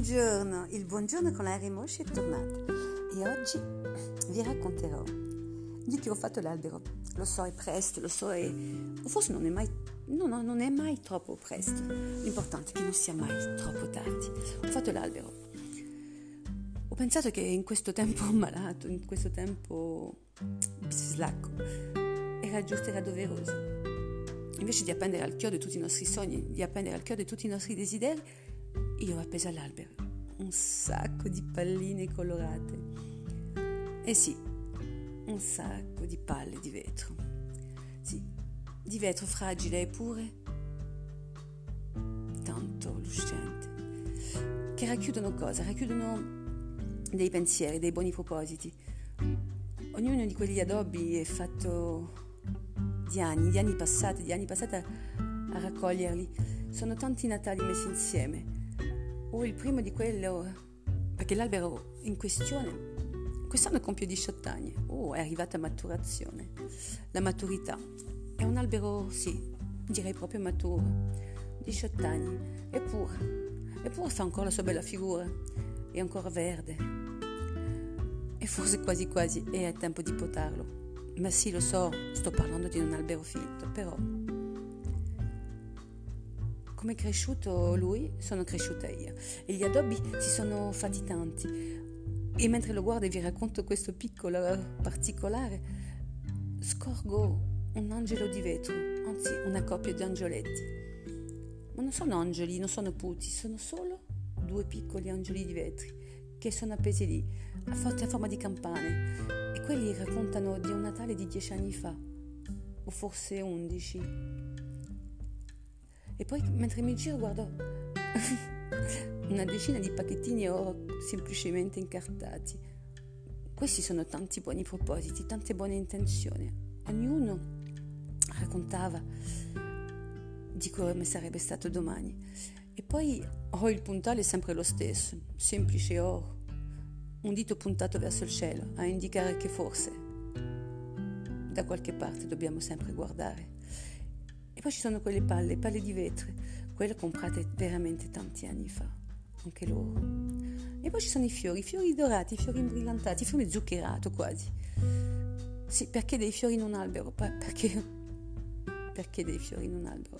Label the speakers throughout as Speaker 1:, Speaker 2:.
Speaker 1: buongiorno con l'aria Mosci è tornata e oggi vi racconterò di che ho fatto l'albero. Lo so, è presto, lo so, è... forse non è, mai, no, no, non è mai troppo presto. L'importante è che non sia mai troppo tardi. Ho fatto l'albero. Ho pensato che in questo tempo malato, in questo tempo bislacco, era giusto, era doveroso. Invece di appendere al chiodo tutti i nostri sogni, di appendere al chiodo tutti i nostri desideri, io ho appeso all'albero un sacco di palline colorate. Eh sì, un sacco di palle di vetro. Sì, di vetro fragile eppure tanto lucente. Che racchiudono cosa? Racchiudono dei pensieri, dei buoni propositi. Ognuno di quegli addobbi è fatto di anni, di anni passati, di anni passati a raccoglierli. Sono tanti Natali messi insieme o il primo di quello, perché l'albero in questione quest'anno compie 18 anni, oh è arrivata a maturazione, la maturità, è un albero sì, direi proprio maturo, 18 anni, eppure, eppure fa ancora la sua bella figura, è ancora verde. E forse quasi quasi è tempo di potarlo. Ma sì, lo so, sto parlando di un albero finto, però come è cresciuto lui, sono cresciuta io. E gli addobbi si sono fatti tanti. E mentre lo guardo e vi racconto questo piccolo particolare, scorgo un angelo di vetro, anzi una coppia di angioletti. Ma non sono angeli, non sono puti, sono solo due piccoli angeli di vetri che sono appesi lì, a forma di campane. E quelli raccontano di un Natale di dieci anni fa, o forse undici. E poi mentre mi giro guardo una decina di pacchettini oro semplicemente incartati. Questi sono tanti buoni propositi, tante buone intenzioni. Ognuno raccontava di come sarebbe stato domani. E poi ho il puntale sempre lo stesso, semplice oro, un dito puntato verso il cielo a indicare che forse da qualche parte dobbiamo sempre guardare. E poi ci sono quelle palle, palle di vetro, quelle comprate veramente tanti anni fa, anche loro. E poi ci sono i fiori, i fiori dorati, i fiori imbrillantati, fiori zuccherato quasi. Sì, perché dei fiori in un albero? Perché, perché dei fiori in un albero?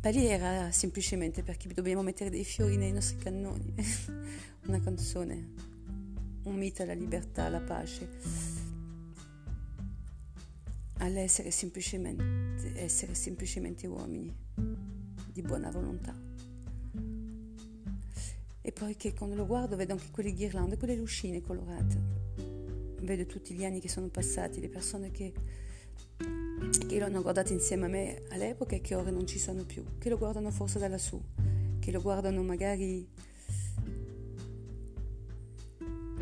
Speaker 1: Beh, lì era semplicemente perché dobbiamo mettere dei fiori nei nostri cannoni. Una canzone, un mito alla libertà, alla pace all'essere semplicemente, essere semplicemente uomini di buona volontà. E poi che quando lo guardo vedo anche quelle ghirlande, quelle lucine colorate. Vedo tutti gli anni che sono passati, le persone che, che lo hanno guardato insieme a me all'epoca e che ora non ci sono più, che lo guardano forse da lassù, che lo guardano magari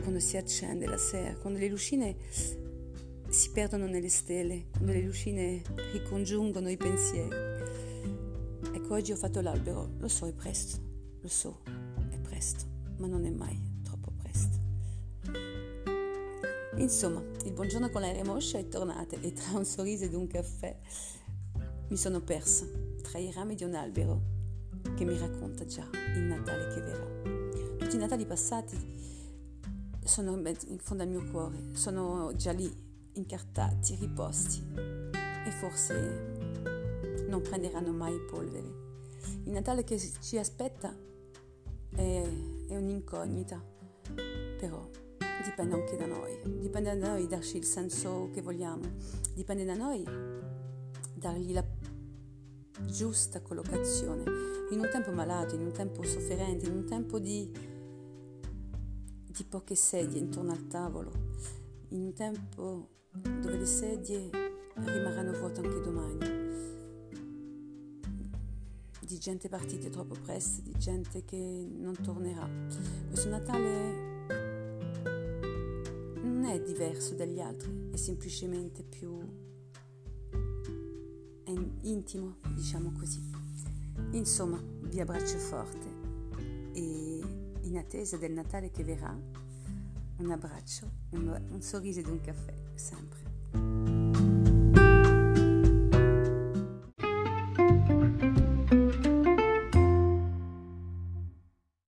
Speaker 1: quando si accende la sera, quando le lucine si perdono nelle stelle, quando le lucine ricongiungono i pensieri. Ecco, oggi ho fatto l'albero, lo so, è presto, lo so, è presto, ma non è mai troppo presto. Insomma, il buongiorno con l'aria moscia è tornata e tra un sorriso ed un caffè mi sono persa tra i rami di un albero che mi racconta già il Natale che verrà. Tutti i Natali passati sono in fondo al mio cuore, sono già lì incartati, riposti e forse non prenderanno mai polvere. Il Natale che ci aspetta è, è un'incognita, però dipende anche da noi, dipende da noi darci il senso che vogliamo, dipende da noi dargli la giusta collocazione. In un tempo malato, in un tempo sofferente, in un tempo di, di poche sedie intorno al tavolo, in un tempo dove le sedie rimarranno vuote anche domani, di gente partita troppo presto, di gente che non tornerà. Questo Natale non è diverso dagli altri, è semplicemente più è intimo, diciamo così. Insomma, vi abbraccio forte e in attesa del Natale che verrà, un abbraccio, un, sorriso ed un caffè, sempre.